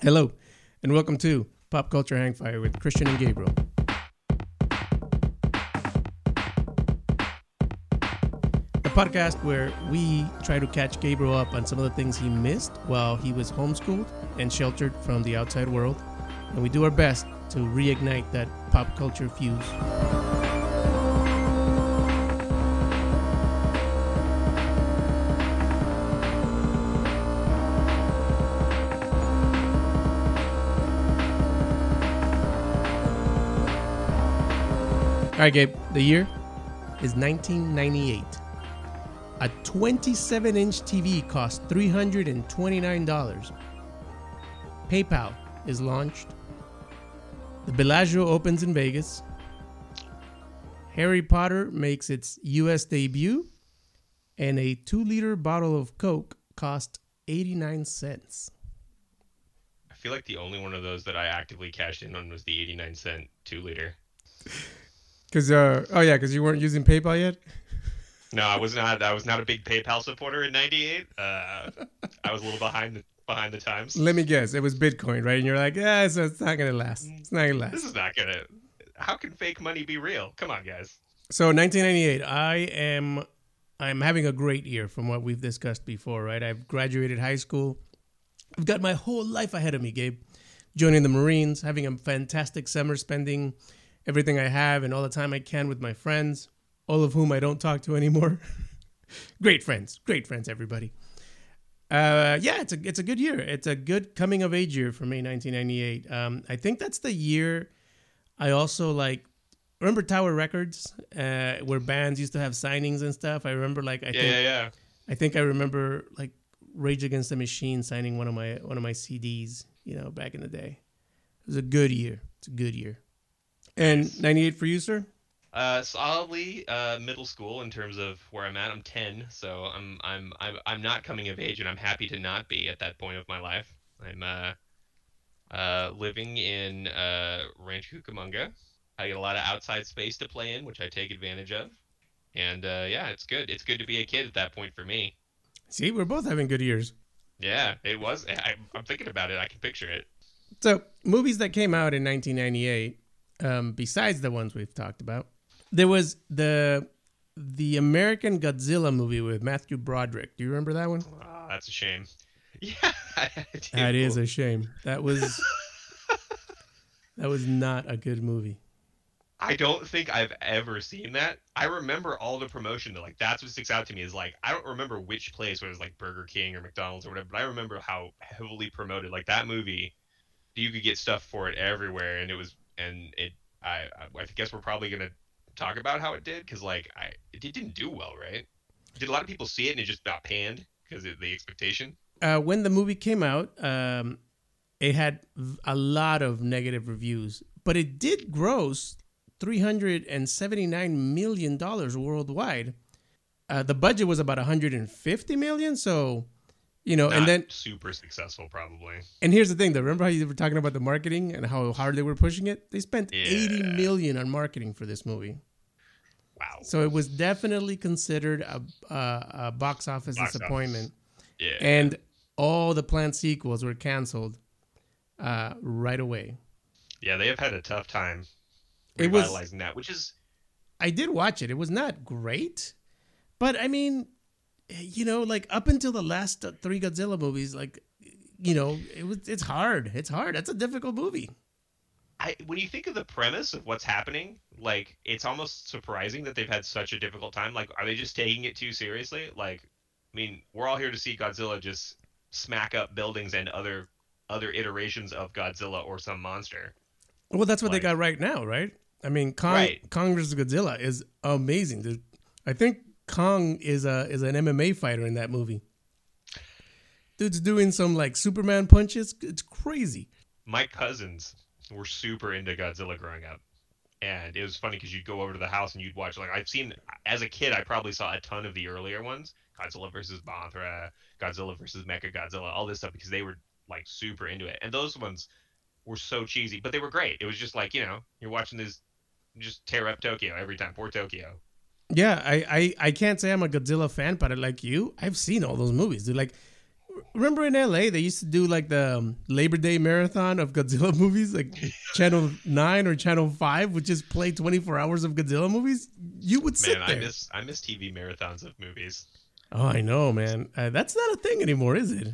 Hello, and welcome to Pop Culture Hangfire with Christian and Gabriel. The podcast where we try to catch Gabriel up on some of the things he missed while he was homeschooled and sheltered from the outside world, and we do our best to reignite that pop culture fuse. All right, Gabe. The year is 1998. A 27 inch TV costs $329. PayPal is launched. The Bellagio opens in Vegas. Harry Potter makes its US debut. And a two liter bottle of Coke cost 89 cents. I feel like the only one of those that I actively cashed in on was the 89 cent two liter. Cause uh oh yeah, cause you weren't using PayPal yet. No, I was not. I was not a big PayPal supporter in '98. Uh, I was a little behind the, behind the times. Let me guess, it was Bitcoin, right? And you're like, yeah, so it's not gonna last. It's not gonna last. This is not gonna. How can fake money be real? Come on, guys. So 1998, I am I'm having a great year from what we've discussed before, right? I've graduated high school. I've got my whole life ahead of me, Gabe. Joining the Marines, having a fantastic summer, spending everything I have and all the time I can with my friends, all of whom I don't talk to anymore. great friends, great friends, everybody. Uh, yeah, it's a it's a good year. It's a good coming of age year for me, 1998. Um, I think that's the year I also like. Remember Tower Records, uh, where bands used to have signings and stuff. I remember like I Yeah, think yeah, yeah. I think I remember like Rage Against the Machine signing one of my one of my CDs. You know, back in the day. It was a good year. It's a good year. And 98 for you, sir? Uh, solidly uh, middle school in terms of where I'm at. I'm 10, so I'm I'm I'm I'm not coming of age, and I'm happy to not be at that point of my life. I'm uh, uh, living in uh, Rancho Cucamonga. I get a lot of outside space to play in, which I take advantage of. And uh, yeah, it's good. It's good to be a kid at that point for me. See, we're both having good years. Yeah, it was. I, I'm thinking about it. I can picture it. So, movies that came out in 1998, um, besides the ones we've talked about, there was the the American Godzilla movie with Matthew Broderick. Do you remember that one? Ah, that's a shame. Yeah, I. That is a shame. That was that was not a good movie. I don't think I've ever seen that. I remember all the promotion. That, like that's what sticks out to me is like I don't remember which place where it was like Burger King or McDonald's or whatever, but I remember how heavily promoted like that movie. You could get stuff for it everywhere, and it was and it. I I guess we're probably gonna talk about how it did because like I it didn't do well, right? Did a lot of people see it and it just got panned because of the expectation? uh, when the movie came out, um, it had a lot of negative reviews, but it did gross three hundred and seventy nine million dollars worldwide. Uh, the budget was about one hundred and fifty million, so you know, Not and then super successful probably. and here's the thing, though. Remember how you were talking about the marketing and how hard they were pushing it? They spent eighty Yeah. million on marketing for this movie, Wow. so it was definitely considered a, a, a box office Box disappointment. yeah. and all the planned sequels were canceled uh, right away. yeah, they have had a tough time It was- that, which is I did watch it. It was not great, but I mean, you know, like up until the last three Godzilla movies, like you know, it was it's hard. It's hard. That's a difficult movie. I, when you think of the premise of what's happening, like it's almost surprising that they've had such a difficult time. Like, are they just taking it too seriously? Like, I mean, we're all here to see Godzilla just smack up buildings and other other iterations of Godzilla or some monster. Well, that's what Like- they got right now, right? I mean, Kong, Right. Kong vs. Godzilla is amazing. I think Kong is a is an MMA fighter in that movie. Dude's doing some like Superman punches. It's crazy. My cousins were super into Godzilla growing up. And it was funny because you'd go over to the house and you'd watch like I've seen as a kid I probably saw a ton of the earlier ones Godzilla versus Mothra, Godzilla versus Mecha Godzilla, all this stuff because they were like super into it. And those ones were so cheesy, but they were great. It was just like, you know, you're watching this just tear up Tokyo every time. Poor Tokyo. Yeah, I, I, I can't say I'm a Godzilla fan, but like you, I've seen all those movies. Dude, like remember in LA they used to do like the um, Labor Day marathon of Godzilla movies, like Channel Nine or Channel Five, would just play 24 hours of Godzilla movies. You would sit Man, there. I miss I miss TV marathons of movies. oh, I know, man. Uh, that's not a thing anymore, is it?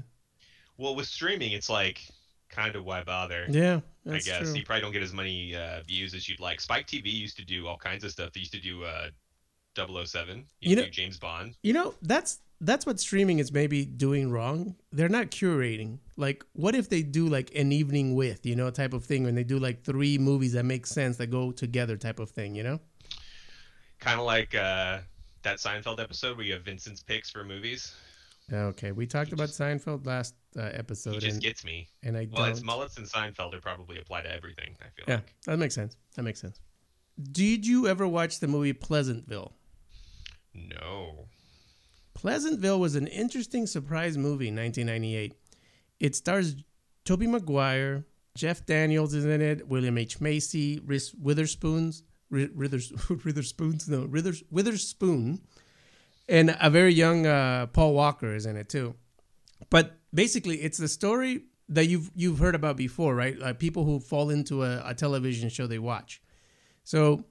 Well, with streaming, it's like kind of why bother. Yeah, I guess true. you probably don't get as many uh, views as you'd like. Spike TV used to do all kinds of stuff. They used to do uh, 007. You You know- do James Bond. You know, that's that's what streaming is maybe doing wrong. They're not curating. Like, what if they do like an evening with, you know, type of thing, when they do like three movies that make sense that go together, type of thing, you know? Kind of like uh, that Seinfeld episode where you have Vincent's picks for movies. Okay, we talked He about just- Seinfeld last uh, He episode, just and, gets me. and I Well, don't. it's mullets and Seinfeld are probably apply to everything. I feel yeah, like. that makes sense. That makes sense. Did you ever watch the movie Pleasantville? No. Pleasantville was an interesting surprise movie in 1998. It stars Tobey Maguire, Jeff Daniels is in it, William H. Macy, Reese Witherspoon's, Ri- Withers, Witherspoon's, no, Withers, Witherspoon, and a very young uh, Paul Walker is in it too. But basically, it's the story that you've you've heard about before, right? Like people who fall into a, a television show they watch. So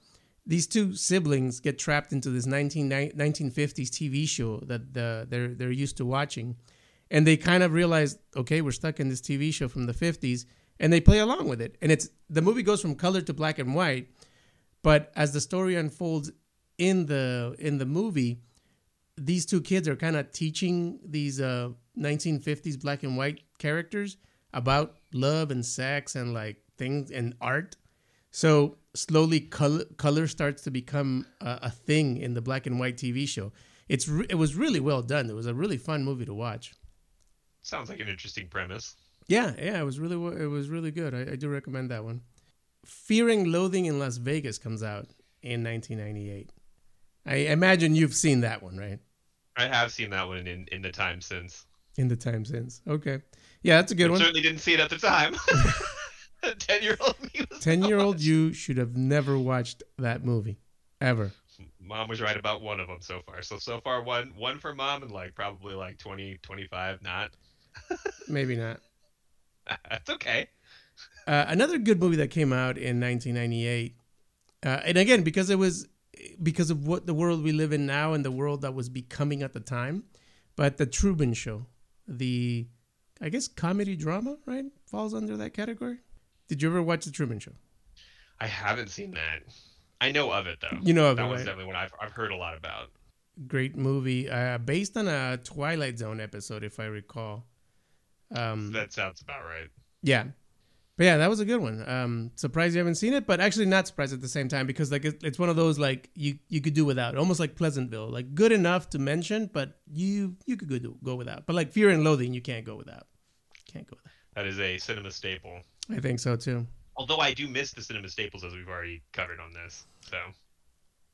these two siblings get trapped into this 19, 1950s TV show that the, they're they're used to watching, and they kind of realize, okay, we're stuck in this TV show from the 50s, and they play along with it. And it's the movie goes from color to black and white, but as the story unfolds in the in the movie, these two kids are kind of teaching these uh, 1950s black and white characters about love and sex and like things and art. So slowly, color color starts to become a, a thing in the black and white TV show. It's re- it was really well done. It was a really fun movie to watch. Sounds like an interesting premise. Yeah, yeah, it was really it was really good. I, I do recommend that one. Fear and Loathing in Las Vegas comes out in 1998. I imagine you've seen that one, right? I have seen that one in, in the time since. In the time since. Okay. Yeah, that's a good But one. certainly didn't see it at the time. Ten year old me 10 year old you should have never watched that movie. Ever. Mom was right about one of them so far. So so far one one for mom and like probably like 20 25 not. Maybe not. That's okay. Uh, another good movie that came out in 1998, uh, and again because it was because of what the world we live in now and the world that was becoming at the time, but the Truman Show, the I guess comedy drama, right, falls under that category. Did you ever watch the Truman Show? I haven't seen that. I know of it though. You know of that it, one's right? definitely one I've I've heard a lot about. Great movie, uh, based on a Twilight Zone episode, if I recall. Um, That sounds about right. Yeah. But yeah, that was a good one. Um, surprised you haven't seen it, but actually not surprised at the same time because like it, it's one of those like you you could do without, almost like Pleasantville, like good enough to mention, but you you could go do, go without. But like Fear and Loathing, you can't go without. Can't go without. That is a cinema staple. I think so too. Although I do miss the cinema staples as we've already covered on this. So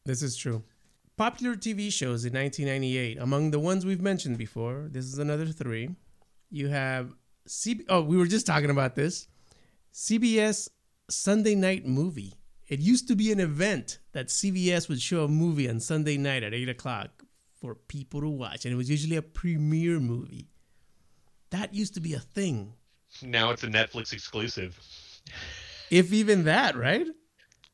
This is true. Popular TV shows in 1998. Among the ones we've mentioned before, this is another three. You have CB. Oh, we were just talking about this. CBS Sunday Night Movie. It used to be an event that CBS would show a movie on Sunday night at 8 o'clock for people to watch. And it was usually a premiere movie. That used to be a thing. Now it's a Netflix exclusive. If even that, right?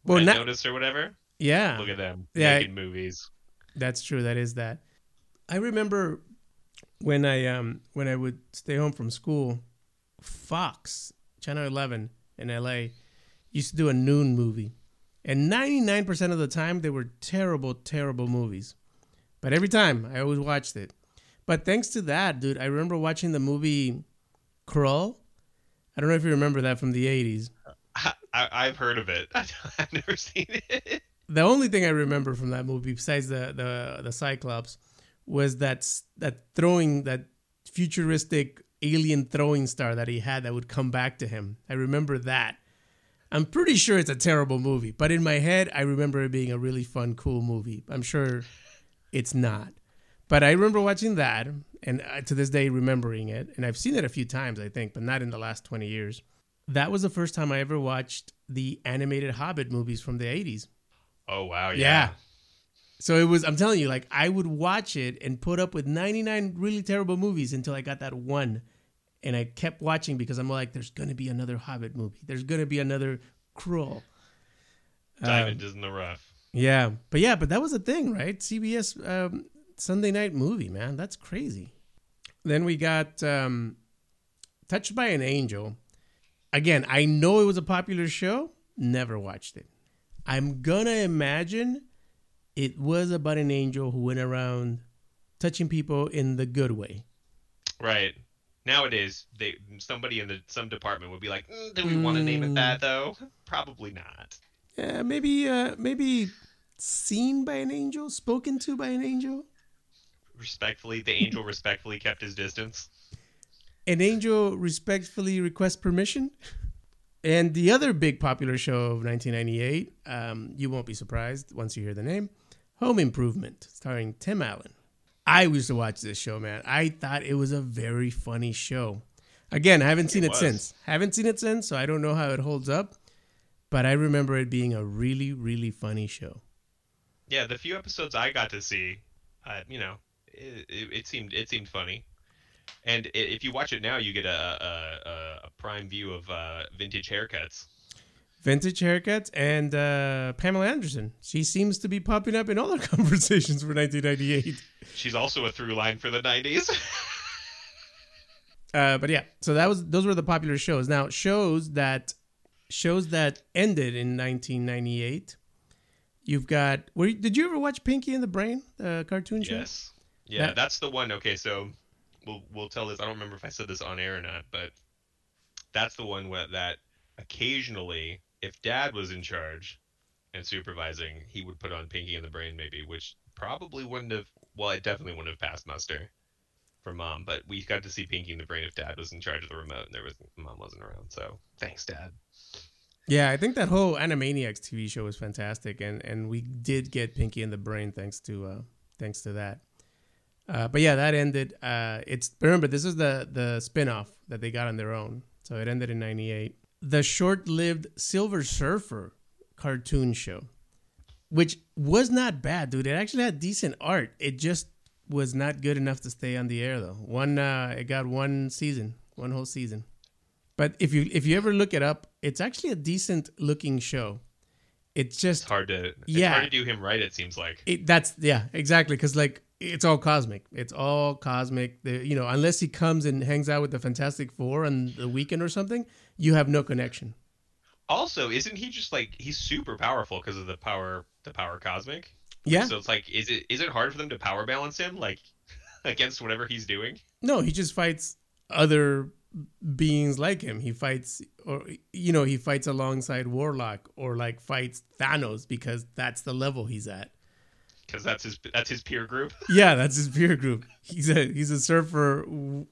Well, Red Notice or whatever. yeah. Look at them Yeah. making movies. That's true. That is that. I remember when I um when I would stay home from school, Fox Channel Eleven in L.A. used to do a noon movie, and ninety nine percent of the time they were terrible, terrible movies. But every time I always watched it. But thanks to that, dude, I remember watching the movie Krull. I don't know if you remember that from the eighties. I, I, I've heard of it. I've never seen it. the only thing I remember from that movie, besides the the the Cyclops, was that that throwing that futuristic alien throwing star that he had that would come back to him. I remember that. I'm pretty sure it's a terrible movie, but in my head, I remember it being a really fun, cool movie. I'm sure it's not, but I remember watching that, and to this day, remembering it. And I've seen it a few times, I think, but not in the last 20 years. That was the first time I ever watched the animated Hobbit movies from the 80s. Oh wow, Yeah. yeah. So it was. I'm telling you, like I would watch it and put up with 99 really terrible movies until I got that one, and I kept watching because I'm like, there's gonna be another Hobbit movie. There's gonna be another Krull. Diamond is in the rough. Yeah, but yeah, but that was a thing, right? CBS um, Sunday night movie, man. That's crazy. Then we got um, Touched by an Angel. Again, I know it was a popular show. Never watched it. I'm gonna imagine it was about an angel who went around touching people in the good way. Right. Nowadays, they somebody in the some department would be like, mm, "Do we want to name it that though?" Probably not. Yeah, maybe uh maybe seen by an angel, spoken to by an angel. Respectfully, the angel respectfully kept his distance. An angel respectfully requests permission. And the other big popular show of 1998, um, you won't be surprised once you hear the name Home Improvement, starring Tim Allen. I used to watch this show, man. I thought it was a very funny show. Again, I haven't seen it, It since. Haven't seen it since, so I don't know how it holds up. But I remember it being a really, really funny show. Yeah, the few episodes I got to see, uh, you know, it, it, seemed it seemed funny. And if you watch it now, you get a a, a, a prime view of uh, vintage haircuts. Vintage haircuts and uh, Pamela Anderson. She seems to be popping up in all our conversations for 1998. She's also a through line for the '90s. Uh, but yeah, so that was those were the popular shows. Now shows that shows that ended in 1998. You've got. Were, you- did you ever watch Pinky and the Brain, the cartoon show? yes. Yeah, That- that's the one. Okay, so we'll we'll tell this. I don't remember if I said this on air or not, but that's the one where, that occasionally, if Dad was in charge and supervising, he would put on Pinky and the Brain, maybe, which probably wouldn't have. Well, it definitely wouldn't have passed muster for Mom, but we got to see Pinky and the Brain if Dad was in charge of the remote and there was Mom wasn't around. So thanks, Dad. Yeah, I think that whole Animaniacs TV show was fantastic, and and we did get Pinky and the Brain thanks to uh, thanks to that. Uh, but yeah, that ended. Uh, it's remember this is the the spinoff that they got on their own, so it ended in '98. The short-lived Silver Surfer cartoon show, which was not bad, dude. It actually had decent art. It just was not good enough to stay on the air though. One, uh, it got one season, one whole season. But if you if you ever look it up, it's actually a decent looking show. It's It's just hard to it's Yeah. hard to do him right. It seems like. it, that's yeah exactly because like it's all cosmic. It's all cosmic. The, you know, unless he comes and hangs out with the Fantastic Four on the weekend or something, you have no connection. Also, isn't he just like he's super powerful because of the power the power cosmic? Yeah. So it's like, is it is it hard for them to power balance him like against whatever he's doing? No, he just fights other beings like him. He fights, or you know, he fights alongside Warlock or like fights Thanos because that's the level he's at. Because that's his that's his peer group. Yeah, that's his peer group. He's a he's a surfer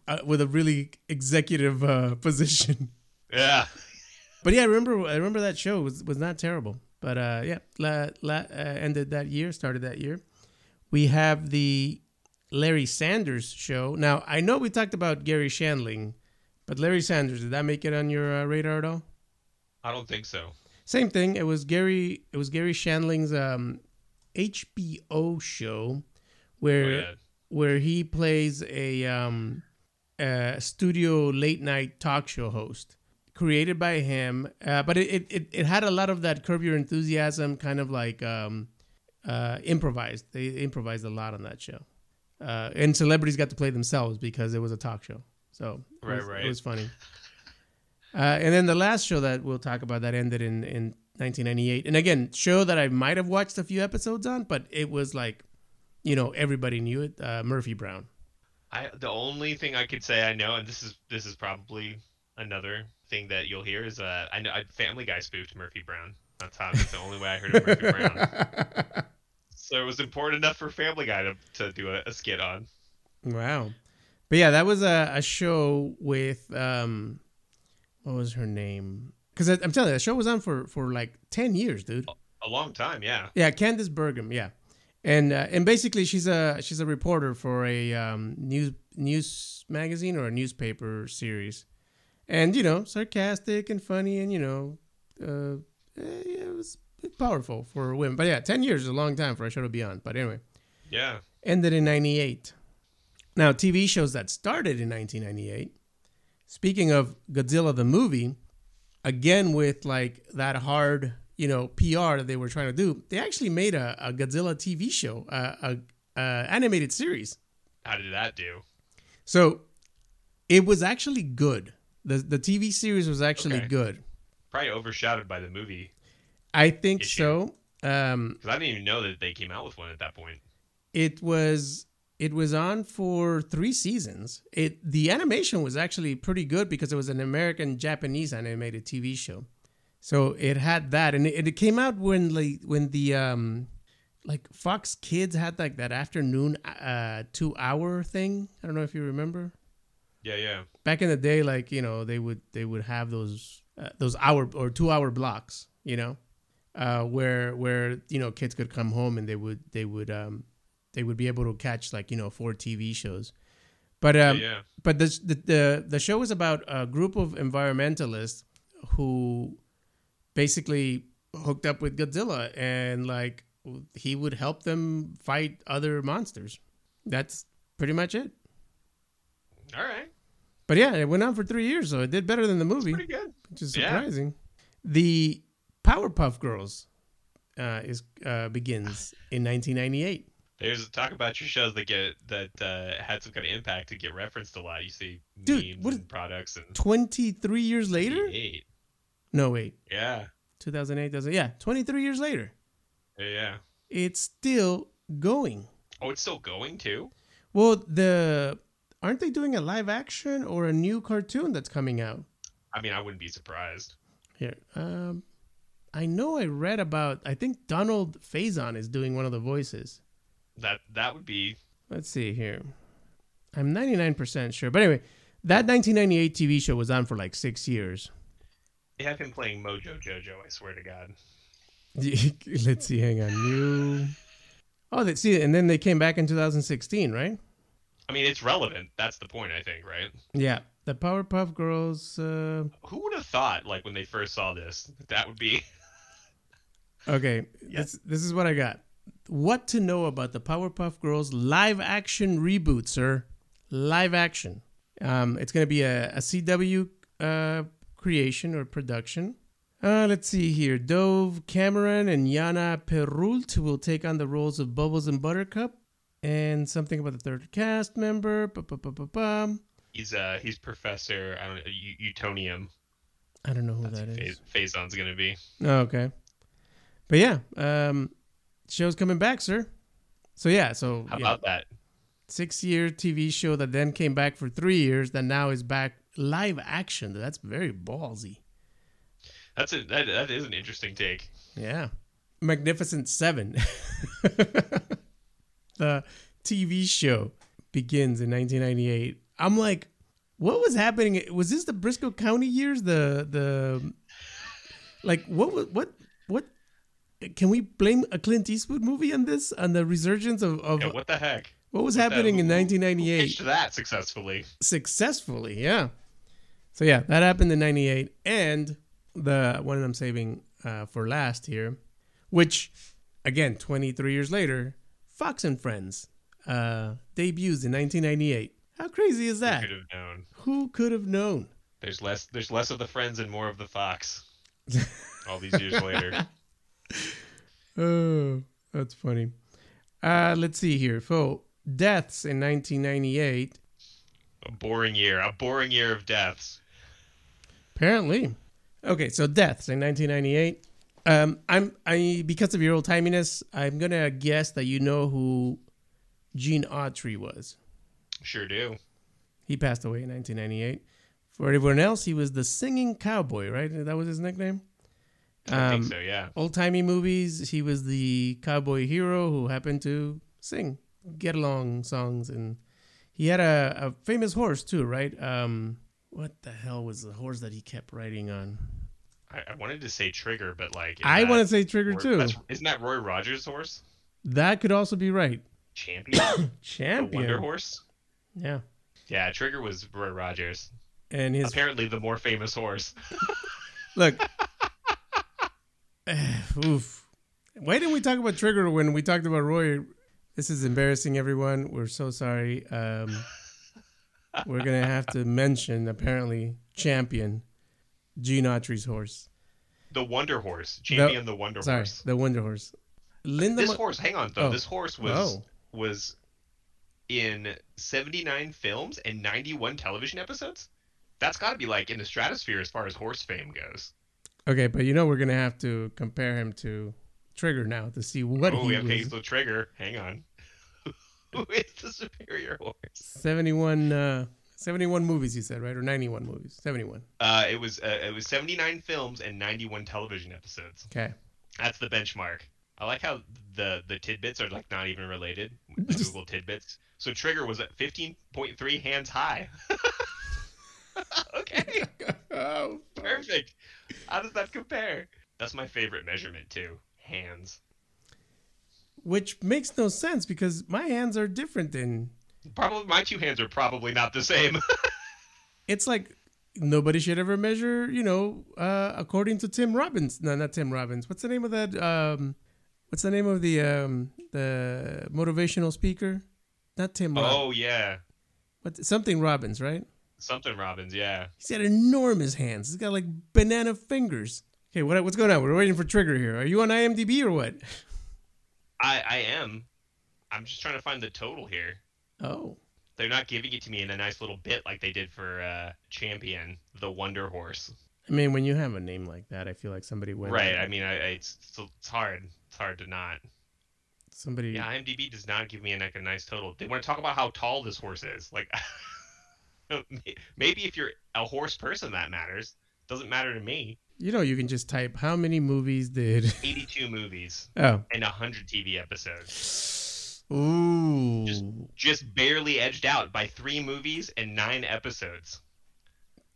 uh, with a really executive uh, position. yeah. But yeah, I remember I remember that show was was not terrible. But uh, yeah, la, la, uh, ended that year, started that year. We have the Larry Sanders show. Now I know we talked about Garry Shandling, but Larry Sanders did that make it on your uh, radar at all? I don't think so. Same thing. It was Gary. It was Garry Shandling's um, HBO show, Oh, where yeah. where he plays a um, a studio late night talk show host created by him. Uh, but it, it, it, it had a lot of that curb your enthusiasm kind of like um, uh, improvised. They improvised a lot on that show. Uh, and celebrities got to play themselves because it was a talk show. So it Right, was, right. it was funny. Uh, and then the last show that we'll talk about that ended in, in 1998. And again, show that I might have watched a few episodes on, but it was like, you know, everybody knew it. Uh, Murphy Brown. I the only thing I could say I know, and this is this is probably another thing that you'll hear is uh I know I, Family Guy spoofed Murphy Brown. That's how that's the only way I heard of Murphy Brown. So it was important enough for Family Guy to, to do a, a skit on. Wow. But yeah, that was a, a show with um what was her name? Because I'm telling you, the show was on for for like ten years, dude. A long time, yeah. Yeah, Candice Bergen. Yeah, and uh, and basically she's a she's a reporter for a um, news news magazine or a newspaper series, and you know sarcastic and funny and you know uh, eh, it was powerful for women. But yeah, ten years is a long time for a show to be on. But anyway, Yeah. ended in '98. Now, TV shows that started in 1998. Speaking of Godzilla the movie, again with like that hard, you know, PR that they were trying to do, they actually made a, a Godzilla TV show, a, a, a animated series. How did that do? So it was actually good. the The TV series was actually Okay. good. Probably overshadowed by the movie I think Issue. so. Um, because I didn't even know that they came out with one at that point. it was it was on for three seasons. It the animation was actually pretty good because it was an American Japanese animated TV show. So it had that, and it, it came out when like when the um like Fox Kids had like that afternoon uh two hour thing. I don't know if you remember. Yeah, yeah. back in the day like you know they would they would have those uh, those hour or two hour blocks you know uh where where you know kids could come home and they would they would um they would be able to catch like you know four tv shows but um yeah, yeah. but the the the show is about a group of environmentalists who basically hooked up with Godzilla and like he would help them fight other monsters that's pretty much it All right. but yeah, it went on for three years, so it did better than the movie, Pretty good. which is Yeah. surprising. The Powerpuff Girls uh, is uh, begins in 1998. There's talk about your shows that get that uh, had some kind of impact to get referenced a lot. You see Dude, memes what- and products and 23 years later? Eight. No, wait, Yeah, 2008 doesn't. Yeah, 23 years later, yeah, yeah. it's still going. Oh, it's still going too. Well, the aren't they doing a live action or a new cartoon that's coming out? I mean, I wouldn't be surprised. Here, um, I know I read about. I think Donald Faison is doing one of the voices. That that would be Let's see here. I'm 99% sure. But anyway, that 1998 TV show was on for like six years. they have him playing Mojo Jojo. I swear to God. Let's see. Hang on. New. Oh, they see, and then they came back in 2016, right? I mean, it's relevant. That's the point, I think, right? Yeah. The Powerpuff Girls. Uh, Who would have thought, like, when they first saw this, that, that would be okay. Yeah. This, this is what I got. What to know about the Powerpuff Girls live action reboot, sir? Live action. Um, it's going to be a, a CW uh, creation or production. Uh, let's see here. Dove Cameron and Yana Perrault will take on the roles of Bubbles and Buttercup. And something about the third cast member. Ba-ba-ba-ba-ba. he's uh he's Professor I don't know Utonium. I don't know who That's that is. Phas- gonna be. Oh, okay. But yeah, um, show's coming back, sir. So yeah, so How yeah, about that? six year TV show that then came back for three years, that now is back live action. That's very ballsy. That's a that, that is an interesting take. Yeah. Magnificent Seven. the TV show begins in 1998. I'm like, what was happening? Was this the Brisco County years? The the like what was what what? Can we blame a Clint Eastwood movie on this on the resurgence of, of Yeah, what the heck? what was What happening in who- who 1998? Pitched that successfully. successfully. Yeah. So yeah, that happened in '98, and the one I'm saving uh, for last here, which again, 23 years later, Fox and Friends uh, debuts in 1998. How crazy is Who that? could have known? Who could have known? There's less. There's less of the friends and more of the fox. All these years later. Oh, that's funny. Uh, let's see here. So deaths in 1998. A boring year. A boring year of deaths. Apparently. Okay, so deaths in 1998. Um, I'm I because of your old timiness, I'm gonna guess that you know who Gene Autry was. Sure do. He passed away in 1998. For everyone else, he was the singing cowboy, right? That was his nickname. I Um, think so. Yeah. Old timey movies, he was the cowboy hero who happened to sing get along songs, and he had a, a famous horse too, right? Um, what the hell was the horse that he kept riding on? I, I wanted to say Trigger, but like. I want to say Trigger Roy- too. Isn't that Roy Rogers' horse? That could also be right. Champion. the Wonder Champion. Horse. Yeah. Yeah, Trigger was Roy Rogers. And his Apparently, the more famous horse. look. Oof. Why didn't we talk about Trigger when we talked about Roy? This is embarrassing, everyone. We're so sorry. Um, we're gonna have to mention apparently champion Gene Autry's horse. The Wonder Horse, champion the Wonder Sorry, Horse. the Wonder Horse. Linda. This horse, hang on though. Oh. This horse was Oh. was in 79 films and 91 television episodes. That's got to be like in the stratosphere as far as horse fame goes. Okay, but you know we're gonna have to compare him to Trigger now to see what oh, he okay, was. so Trigger, hang on. Who is the superior horse? 71, uh, 71 movies, you said, right? Or 91 movies. 71. Uh, it was uh, it was 79 films and 91 television episodes. Okay. That's the benchmark. I like how the the tidbits are like not even related. Google tidbits. So Trigger was at 15.3 hands high. okay, oh, perfect. How does that compare? That's my favorite measurement too. Hands. Which makes no sense because my hands are different than. Probably my two hands are probably not the same. It's like nobody should ever measure, you know, uh, according to Tim Robbins. No, not Tim Robbins. What's the name of that? Um, what's the name of the um, the motivational speaker? Not Tim Robbins. oh yeah, What, something Robbins, right? Something Robbins. Yeah. He's got enormous hands. He's got like banana fingers. Okay, what, what's going on? We're waiting for Trigger here. Are you on IMDb or what? I I am. I'm just trying to find the total here. Oh, They're not giving it to me in a nice little bit like they did for uh, Champion, the Wonder Horse. I mean, when you have a name like that, I feel like somebody went Right. I mean, I, I it's it's it's hard. It's hard to not. somebody. Yeah, IMDb does not give me like a nice total. They want to talk about how tall this horse is. Like, maybe if you're a horse person, that matters. Doesn't matter to me. You know, you can just type how many movies did. 82 movies Oh, and 100 TV episodes. ooh, Just- Just barely edged out by three movies and nine episodes.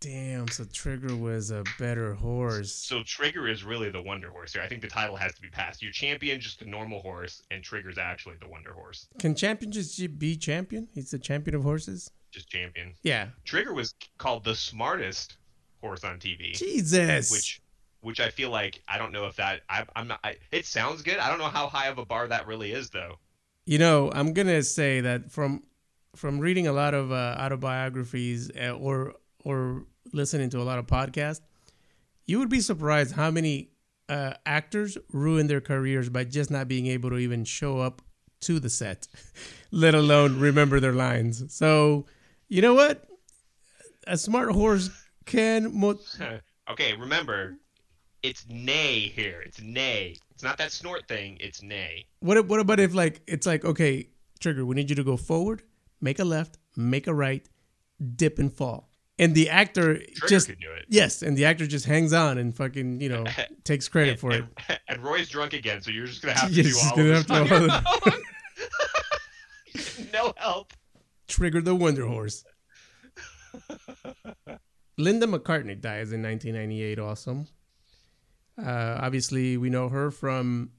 damn! So Trigger was a better horse. So Trigger is really the Wonder Horse here. I think the title has to be passed. Your champion just a normal horse, and Trigger's actually the Wonder Horse, Can champion just be champion? He's the champion of horses. Just champion. Yeah. Trigger was called the smartest horse on TV. Jesus. which which I feel like I don't know if that I, I'm not. I, it sounds good. I don't know how high of a bar that really is, though. You know, I'm gonna say that from from reading a lot of uh, autobiographies uh, or or listening to a lot of podcasts, you would be surprised how many uh, actors ruin their careers by just not being able to even show up to the set, let alone remember their lines. So, you know what? A smart horse can. Mo- okay, remember, it's nay here. It's nay. It's not that snort thing. It's nay. what? What about if like it's like okay, trigger. We need you to go forward, make a left, make a right, dip and fall, and the actor Trigger just could do it. yes, and the actor just hangs on and fucking you know takes credit for it. And, and Roy's drunk again, so you're just gonna have to You're do all of this to on all your own. no help. Trigger the Wonder Horse. Linda McCartney dies in 1998. Awesome. Uh, obviously, we know her from.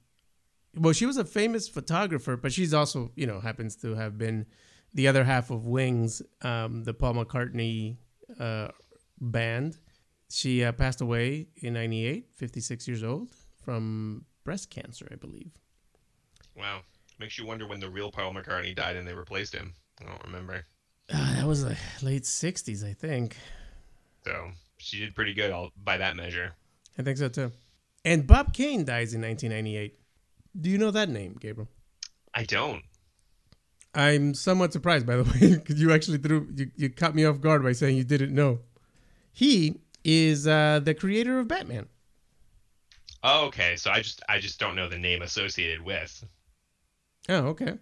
Well, she was a famous photographer, but she's also, you know, happens to have been the other half of Wings, um, the Paul McCartney uh, band. She uh, passed away in 98, 56 years old, from breast cancer, I believe. Wow, makes you wonder when the real Paul McCartney died and they replaced him. I don't remember. Uh, that was the late 60s, I think. So she did pretty good all by that measure. I think so too. And Bob Kane dies in 1998. Do you know that name, Gabriel? I don't. I'm somewhat surprised, by the way, because you actually threw you, you caught me off guard by saying you didn't know. He is uh, the creator of Batman. Oh, okay. So I just I just don't know the name associated with. Oh, okay.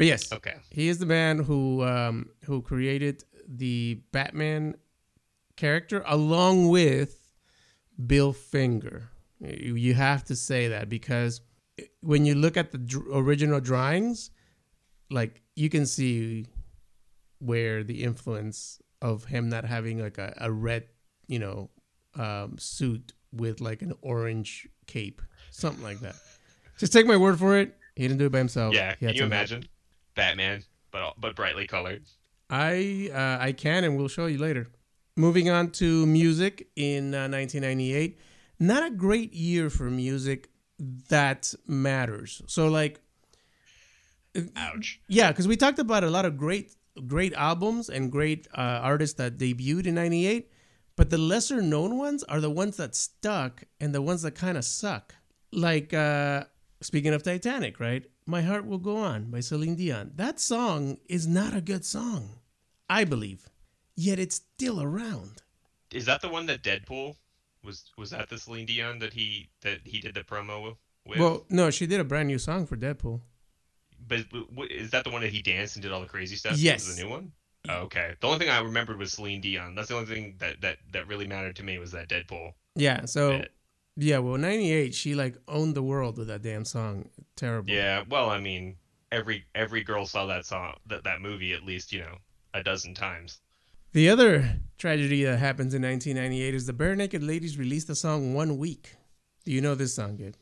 But yes, Okay. he is the man who um, who created the Batman character along with Bill Finger. You, have to say that because when you look at the original drawings, like you can see where the influence of him not having like a, a red, you know, um, suit with like an orange cape, something like that. Just take my word for it. He didn't do it by himself. Yeah. He had Can you some help. Batman, but but brightly colored? I uh, I can and we'll show you later. Moving on to music in uh, 1998, not a great year for music that matters. So like Ouch. yeah, because we talked about a lot of great great albums and great uh, artists that debuted in 98 but the lesser known ones are the ones that stuck and the ones that kind of suck like uh speaking of titanic right my heart will go on by celine dion that song is not a good song i believe yet it's still around Is that the one that Deadpool was? Was that the Celine Dion that he that he did the promo with? well no she did a brand new song for deadpool but is that the one that he danced and did all the crazy stuff? Yes. The new one. Oh, okay. The only thing I remembered was Celine Dion. That's the only thing that that that really mattered to me was that Deadpool. yeah so bit. Yeah well 98 she like owned the world with that damn song terrible Yeah. Well, I mean, every every girl saw that song that that movie at least you know a dozen times. The other tragedy that happens in 1998 is the Barenaked Ladies released the song One Week. Do you know this song, Gabe?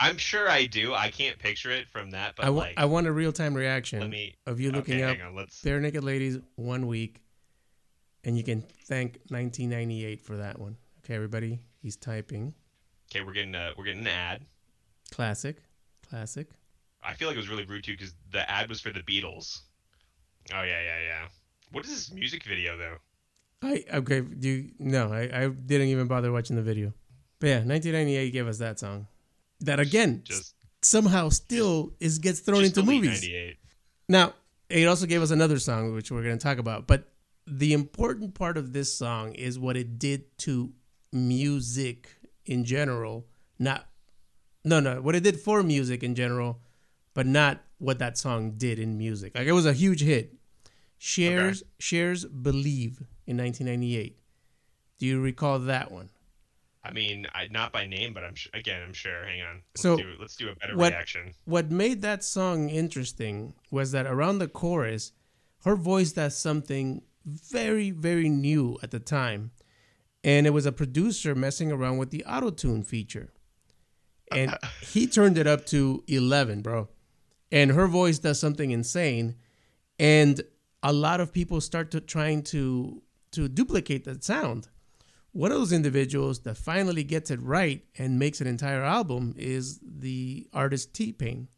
I'm sure I do. I can't picture it from that, but I, like, I want a real time reaction let me. of you looking okay, up on. Barenaked Ladies One Week, and you can thank 1998 for that one. Okay, everybody, he's typing. Okay, we're getting uh, we're getting an ad. Classic, classic. I feel like it was really rude too because the ad was for the Beatles. Oh yeah, yeah, yeah. What is this music video though? I okay. Do you, no, I, I didn't even bother watching the video. But yeah, 1998 gave us that song. That again Just somehow still is gets thrown into movies. 98. Now, it also gave us another song, which we're going to talk about. But the important part of this song is what it did to music in general. Not, no, no, what it did for music in general, but not what that song did in music. Like it was a huge hit. Cher's, Cher's, believe in 1998. Do you recall that one? I mean, I, not by name, but I'm sh- again, I'm sure. Hang on. Let's So, do, let's do a better what- reaction. what made that song interesting was that around the chorus, her voice does something very, very new at the time. And it was a producer messing around with the auto tune feature. And he turned it up to 11, bro. And her voice does something insane. And a lot of people start to trying to to duplicate that sound. One of those individuals that finally gets it right and makes an entire album is the artist T Pain.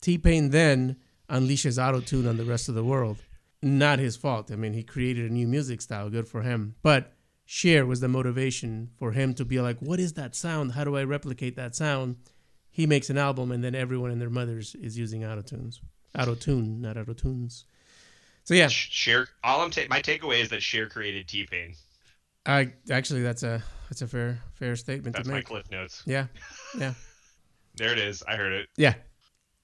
T Pain then unleashes autotune on the rest of the world. Not his fault. I mean, he created a new music style. Good for him. But Cher was the motivation for him to be like, what is that sound? How do I replicate that sound? He makes an album, and then everyone and their mothers is using auto tunes, autotunes. Autotune, not autotunes. So yeah, Sh- Cher. All I'm ta- my takeaway is that Cher created T Pain. I actually that's a that's a fair fair statement That's to my make. cliff notes. Yeah, yeah. There it is. I heard it. Yeah.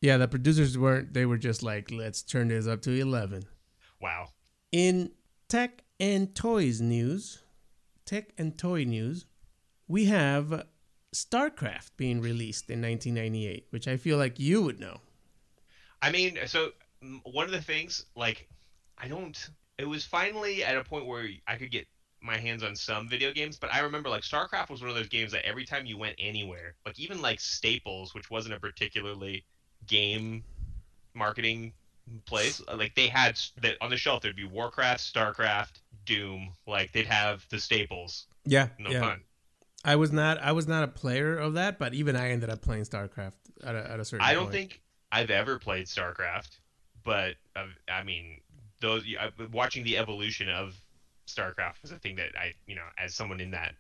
Yeah, the producers weren't they were just like, let's turn this up to eleven. Wow. In tech and toys news, tech and toy news, we have StarCraft being released in 1998, which I feel like you would know. I mean, so one of the things, like, I don't. It was finally at a point where I could get my hands on some video games, but I remember like StarCraft was one of those games that every time you went anywhere, like even like Staples, which wasn't a particularly game marketing place, like they had that on the shelf. There'd be Warcraft, StarCraft, Doom. Like they'd have the staples. Yeah, No yeah. pun. I was not I was not a player of that, but even I ended up playing StarCraft at a, at a certain I don't point. think I've ever played StarCraft, but uh, I mean, those watching the evolution of StarCraft was a thing that I, you know, as someone in that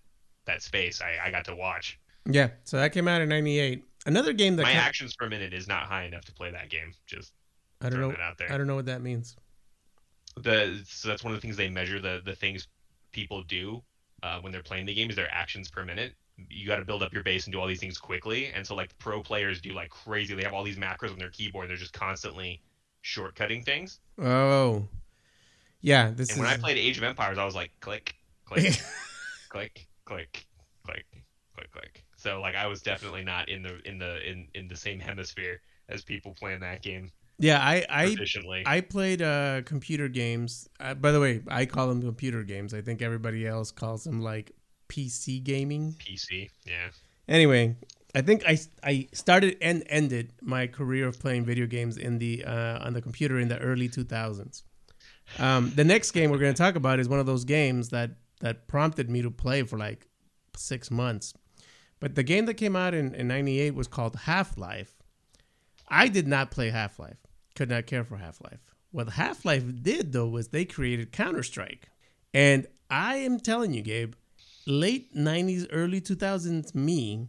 that space, I, I got to watch. Yeah, so that came out in 98. Another game that My ca- actions per minute is not high enough to play that game. Just I don't know that out there. I don't know what that means. The so that's one of the things they measure the the things people do uh, when they're playing the game is their actions per minute. You got to build up your base and do all these things quickly, and so like pro players do like crazy. They have all these macros on their keyboard. They're just constantly shortcutting things. Oh. Yeah, this And is when I played Age of Empires, I was like click, click, click, click, click, click, click. So like I was definitely not in the in the in in the same hemisphere as people playing that game Yeah, I I. I played uh, computer games. Uh, by the way, I call them computer games. I think everybody else calls them like PC gaming. PC, yeah. Anyway, I think I, I started and ended my career of playing video games in the uh, on the computer in the early 2000s. Um, the next game we're going to talk about is one of those games that that prompted me to play for like six months. But the game that came out in, in 98 was called Half Life. I did not play Half Life, could not care for Half Life. What Half Life did, though, was they created Counter Strike. And I am telling you, Gabe, late 90s, early 2000s me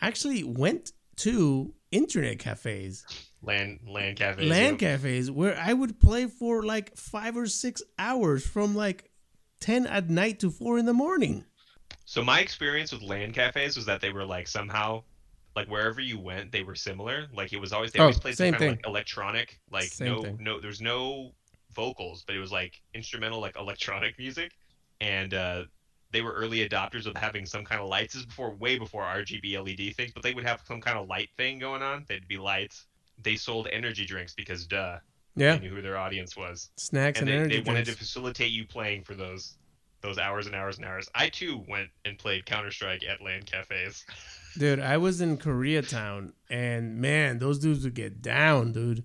actually went to internet cafes, LAN LAN cafes. LAN yeah. cafes, where I would play for like five or six hours from like 10 at night to 4 in the morning. So my experience with LAN cafes was that they were like somehow, like wherever you went, they were similar. Like it was always they Oh, always played some kind of like electronic, like Same no thing. no there's no vocals, but it was like instrumental like electronic music, and uh, they were early adopters of having some kind of lights. This is before way before RGB LED things, but they would have some kind of light thing going on. They'd be lights. They sold energy drinks because duh, Yeah, they knew who their audience was snacks and and, they, energy they wanted drinks. to facilitate you playing for those those hours and hours and hours. I too went and played Counter Strike at LAN cafes. Dude, I was in Koreatown, and man, those dudes would get down, dude.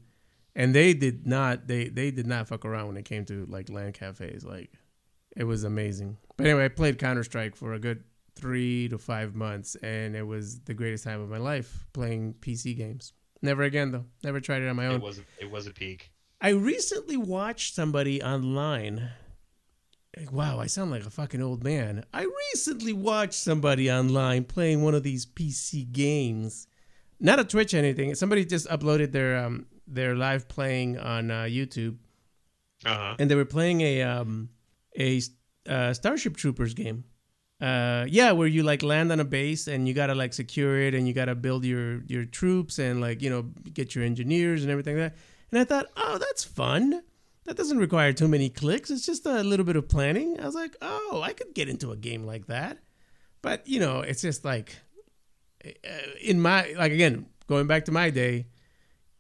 And they did not, they they did not fuck around when it came to like LAN cafes. Like, it was amazing. But anyway, I played Counter Strike for a good three to five months, and it was the greatest time of my life playing PC games. Never again though. Never tried it on my own. It was it was a peak. I recently watched somebody online. Wow, I sound like a fucking old man. I recently watched somebody online playing one of these PC games. Not a Twitch or anything. Somebody just uploaded their um their live playing on uh, YouTube, Uh huh. and they were playing a um a uh, Starship Troopers game. Uh, yeah, where you like land on a base and you gotta like secure it and you gotta build your your troops and like you know get your engineers and everything like that. And I thought, oh, that's fun. That doesn't require too many clicks. It's just a little bit of planning. I was like, oh, I could get into a game like that. But you know, it's just like uh, in my like again going back to my day,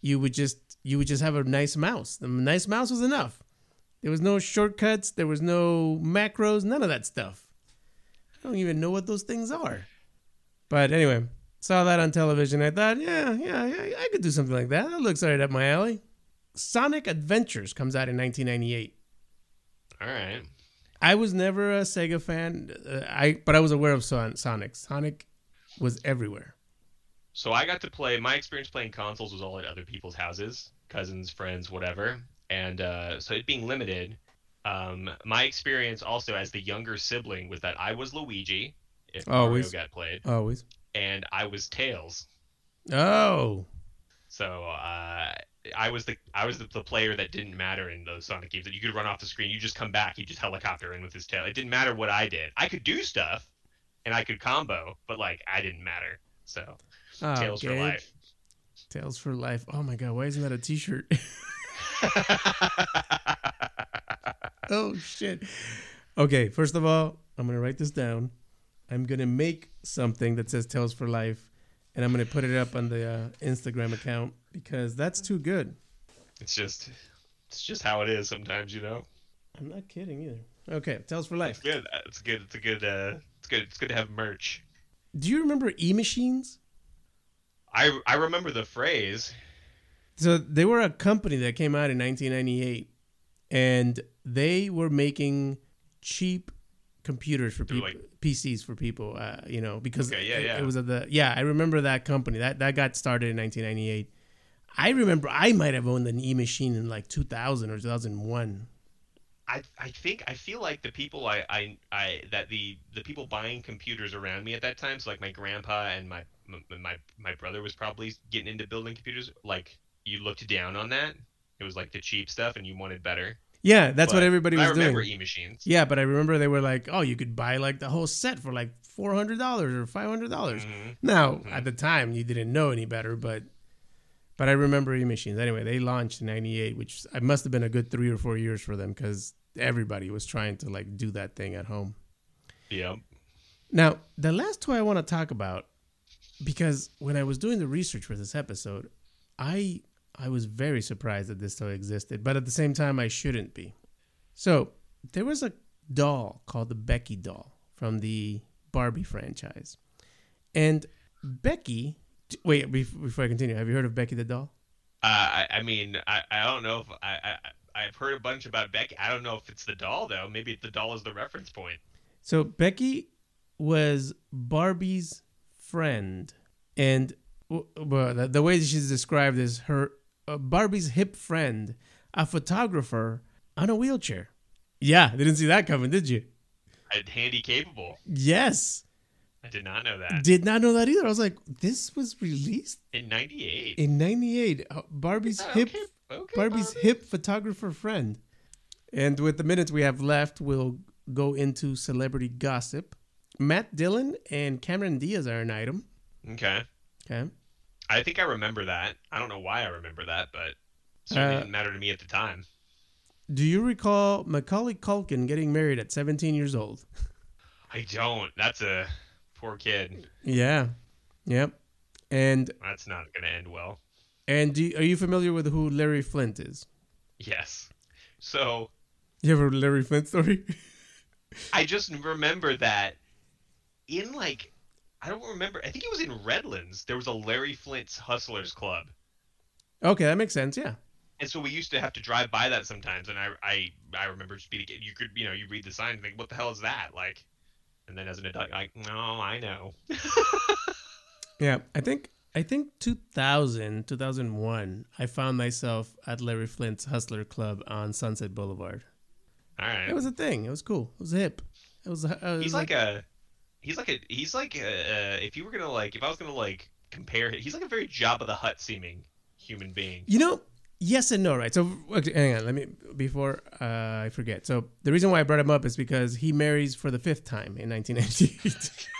you would just you would just have a nice mouse. The nice mouse was enough. There was no shortcuts. There was no macros. None of that stuff. I don't even know what those things are. But anyway, saw that on television. I thought, yeah, yeah, yeah, I could do something like that. That looks right up my alley. Sonic Adventures comes out in 1998. All right. I was never a Sega fan. Uh, I but I was aware of Son- Sonic. Sonic was everywhere. So I got to play. My experience playing consoles was all at other people's houses, cousins, friends, whatever. And uh, so it being limited, um, my experience also as the younger sibling was that I was Luigi, if Always. Mario got played, Always. and I was Tails. Oh, So uh, I was the I was the, the player that didn't matter in those Sonic games. That you could run off the screen, you just come back, you just helicopter in with his tail. It didn't matter what I did. I could do stuff, and I could combo, but like I didn't matter. So oh Tails for life. Tails for life. Oh my god, why isn't that a T-shirt? oh shit. Okay, first of all, I'm gonna write this down. I'm gonna make something that says Tails for Life, and I'm gonna put it up on the uh, Instagram account because that's too good. it's just it's just how it is sometimes, you know. I'm not kidding either. Okay, Tails for Life. Good. It's good. It's a good. Uh, it's good. It's good to have merch. Do you remember E Machines? I I remember the phrase. So they were a company that came out in 1998, and they were making cheap computers for people, like- PCs for people. Uh, you know, because Okay, yeah, it, yeah. it was at the yeah. I remember that company that that got started in 1998. I remember I might have owned an E machine in like 2000 or 2001. I, I think I feel like the people I, I, I that the the people buying computers around me at that time, so like my grandpa and my my my, brother was probably getting into building computers. Like you looked down on that. It was like the cheap stuff, and you wanted better. Yeah, that's what everybody was I remember doing. e machines. Yeah, but I remember they were like, oh, you could buy like the whole set for like four hundred dollars or five hundred dollars. Mhm. Now, Mhm. at the time, you didn't know any better, but but I remember eMachines. Anyway, they launched in '98, which I must have been a good three or four years for them because everybody was trying to like do that thing at home. Yep. Now, the last toy I want to talk about because when I was doing the research for this episode, I I was very surprised that this still existed, but at the same time, I shouldn't be. So there was a doll called the Becky doll from the Barbie franchise, and Becky. Wait, before I continue, have you heard of Becky the doll? Uh, I, I mean, I, I don't know if I, I I've heard a bunch about Becky. I don't know if it's the doll though. Maybe the doll is the reference point. So Becky was Barbie's friend, and well, the, the way she's described is her uh, Barbie's hip friend, a photographer on a wheelchair. Yeah, didn't see that coming, did you? And handy capable. Yes, I did not know that. did not know that either. I was like, this was released In '98. in '98. Uh, Barbie's Oh, hip okay, okay, Barbie's Barbie. hip photographer friend. And with the minutes we have left, we'll go into celebrity gossip. Matt Dillon and Cameron Diaz are an item. Okay. Okay. I think I remember that. I don't know why I remember that, but certainly Uh, didn't matter to me at the time. Do you recall Macaulay Culkin getting married at 17 years old? I don't. That's a poor kid. Yeah. Yep. And That's not going to end well. and do, are you familiar with who Larry Flynt is? Yes. So You have a Larry Flynt story? I just remember that in like I don't remember. I think it was in Redlands. There was a Larry Flynt's Hustlers Club, okay, that makes sense. Yeah. and so we used to have to drive by that sometimes. And I I I remember just being you could you know you read the sign and think what the hell is that like, and then as an adult like no I know. Yeah, I think I think 2000, 2001, I found myself at Larry Flynt's Hustler Club on Sunset Boulevard. All right. It was a thing. It was cool. It was hip. It was. Uh, it was he's like, a he's like a he's like a, uh, if you were gonna like if I was gonna like compare he's like a very Jabba the Hutt seeming human being. you know, yes and no, right? So okay, hang on, let me before uh, I forget. So the reason why I brought him up is because he marries for the fifth time in 1998.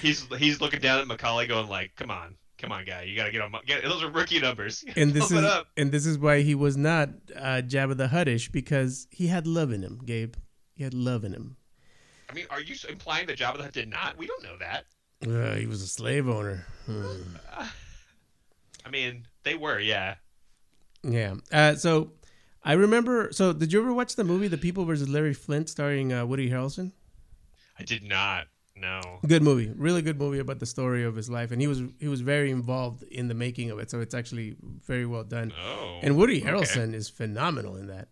He's he's looking down at Macaulay going like, come on, come on, guy, you gotta get on. My, get, those are rookie numbers. and this is and this is why he was not uh, Jabba the Huttish because he had love in him, Gabe. He had love in him. I mean, are you implying that Jabba the Hutt did not? We don't know that. Uh, he was a slave owner. Hmm. I mean, they were, yeah. Yeah. Uh, so I remember. So did you ever watch the movie The People versus Larry Flynt, starring uh, Woody Harrelson? I did not. No. Good movie, really good movie about the story of his life, and he was he was very involved in the making of it. So it's actually very well done. Oh. And Woody okay. Harrelson is phenomenal in that.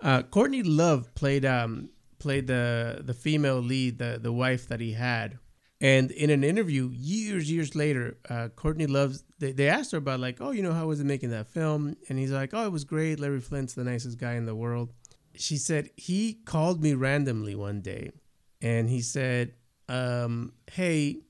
Uh, Courtney Love played um played the the female lead, the the wife that he had. And in an interview years years later, uh, Courtney Love's, they, they asked her about like, oh, you know, how was it making that film? And he's like, oh, it was great. Larry Flynt's the nicest guy in the world. She said he called me randomly one day, and he said, um, hey,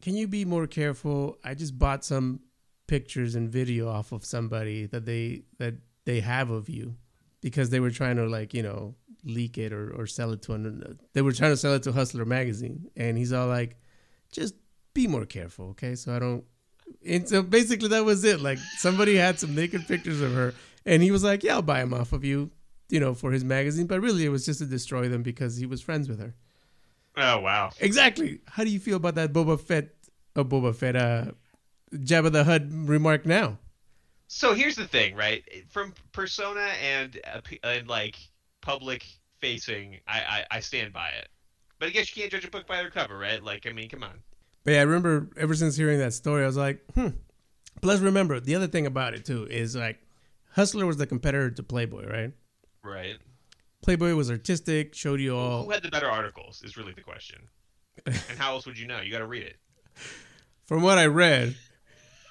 can you be more careful? I just bought some pictures and video off of somebody that they that they have of you because they were trying to like you know leak it or, or sell it to an they were trying to sell it to Hustler magazine and he's all like just be more careful okay so I don't and so basically that was it like somebody had some naked pictures of her and he was like yeah I'll buy them off of you you know for his magazine but really it was just to destroy them because he was friends with her Oh wow. exactly how do you feel about that Boba Fett oh Boba Fett uh Jabba the Hutt remark now So here's the thing, right? From persona and uh, and like public facing, I, I I stand by it. But I guess you can't judge a book by their cover, right? Like, I mean, come on. But yeah, I remember ever since hearing that story, I was like, hmm. Plus, remember the other thing about it too is like, Hustler was the competitor to Playboy, right? Right. Playboy was artistic, showed you all. Who had the better articles is really the question. and how else would you know? You got to read it. From what I read,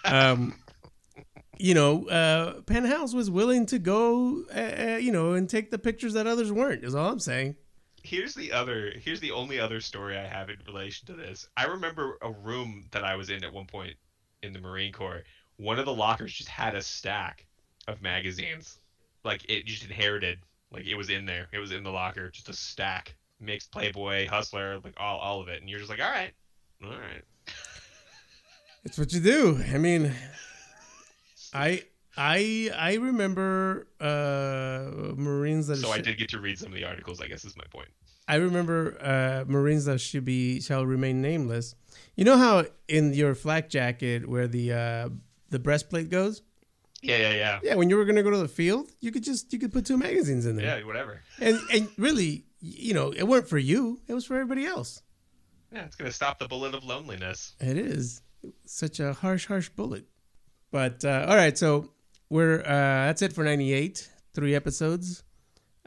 um, you know, uh, Penthouse was willing to go, uh, uh, you know, and take the pictures that others weren't. Is all I'm saying. Here's the other. Here's the only other story I have in relation to this. I remember a room that I was in at one point in the Marine Corps. One of the lockers just had a stack of magazines, like it just inherited. Like it was in there. It was in the locker, just a stack. Mixed Playboy, Hustler, like all all of it. And you're just like, all right, all right. It's what you do. I mean, I. I I remember uh, Marines that So I did get to read some of the articles. I guess is my point. I remember uh, Marines that should be shall remain nameless. You know how in your flak jacket where the uh, the breastplate goes? Yeah, yeah, yeah. Yeah, when you were gonna go to the field, you could just you could put two magazines in there. Yeah, whatever. And and really, you know, it weren't for you; it was for everybody else. Yeah, it's gonna stop the bullet of loneliness. It is such a harsh, harsh bullet. But uh, all right, so we're uh, that's it for ninety eight. Three episodes.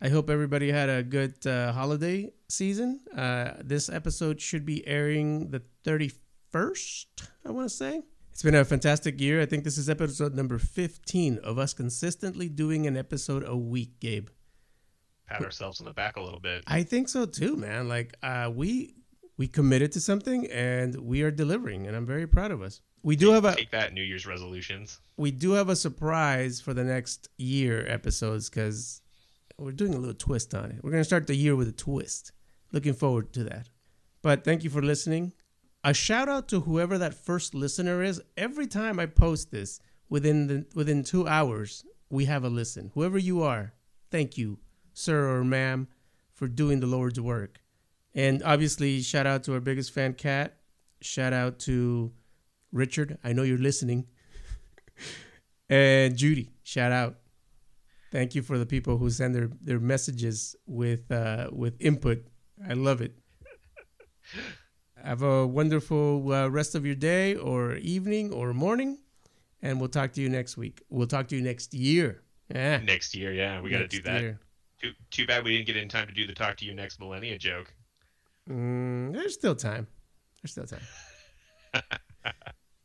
I hope everybody had a good uh, holiday season. Uh, this episode should be airing the 31st, I want to say. It's been a fantastic year. I think this is episode number 15 of us consistently doing an episode a week, Gabe. Pat ourselves on the back a little bit. I think so too, man. Like uh, we we committed to something and we are delivering, and I'm very proud of us. We do have a Take that New Year's resolutions. we do have a surprise for the next year episodes because we're doing a little twist on it. We're gonna start the year with a twist. Looking forward to that. But thank you for listening. A shout out to whoever that first listener is. Every time I post this, within the within two hours, we have a listen. Whoever you are, thank you, sir or ma'am, for doing the Lord's work. And obviously, shout out to our biggest fan, Cat. Shout out to Richard. I know you're listening. and Judy, shout out. Thank you for the people who send their, their messages with uh, with input. I love it. Have a wonderful uh, rest of your day or evening or morning, and we'll talk to you next week. We'll talk to you next year. Yeah, Next year, yeah, we got to do that. year. Too, too bad we didn't get in time to do the talk to you next millennia joke. Mm, there's still time. There's still time.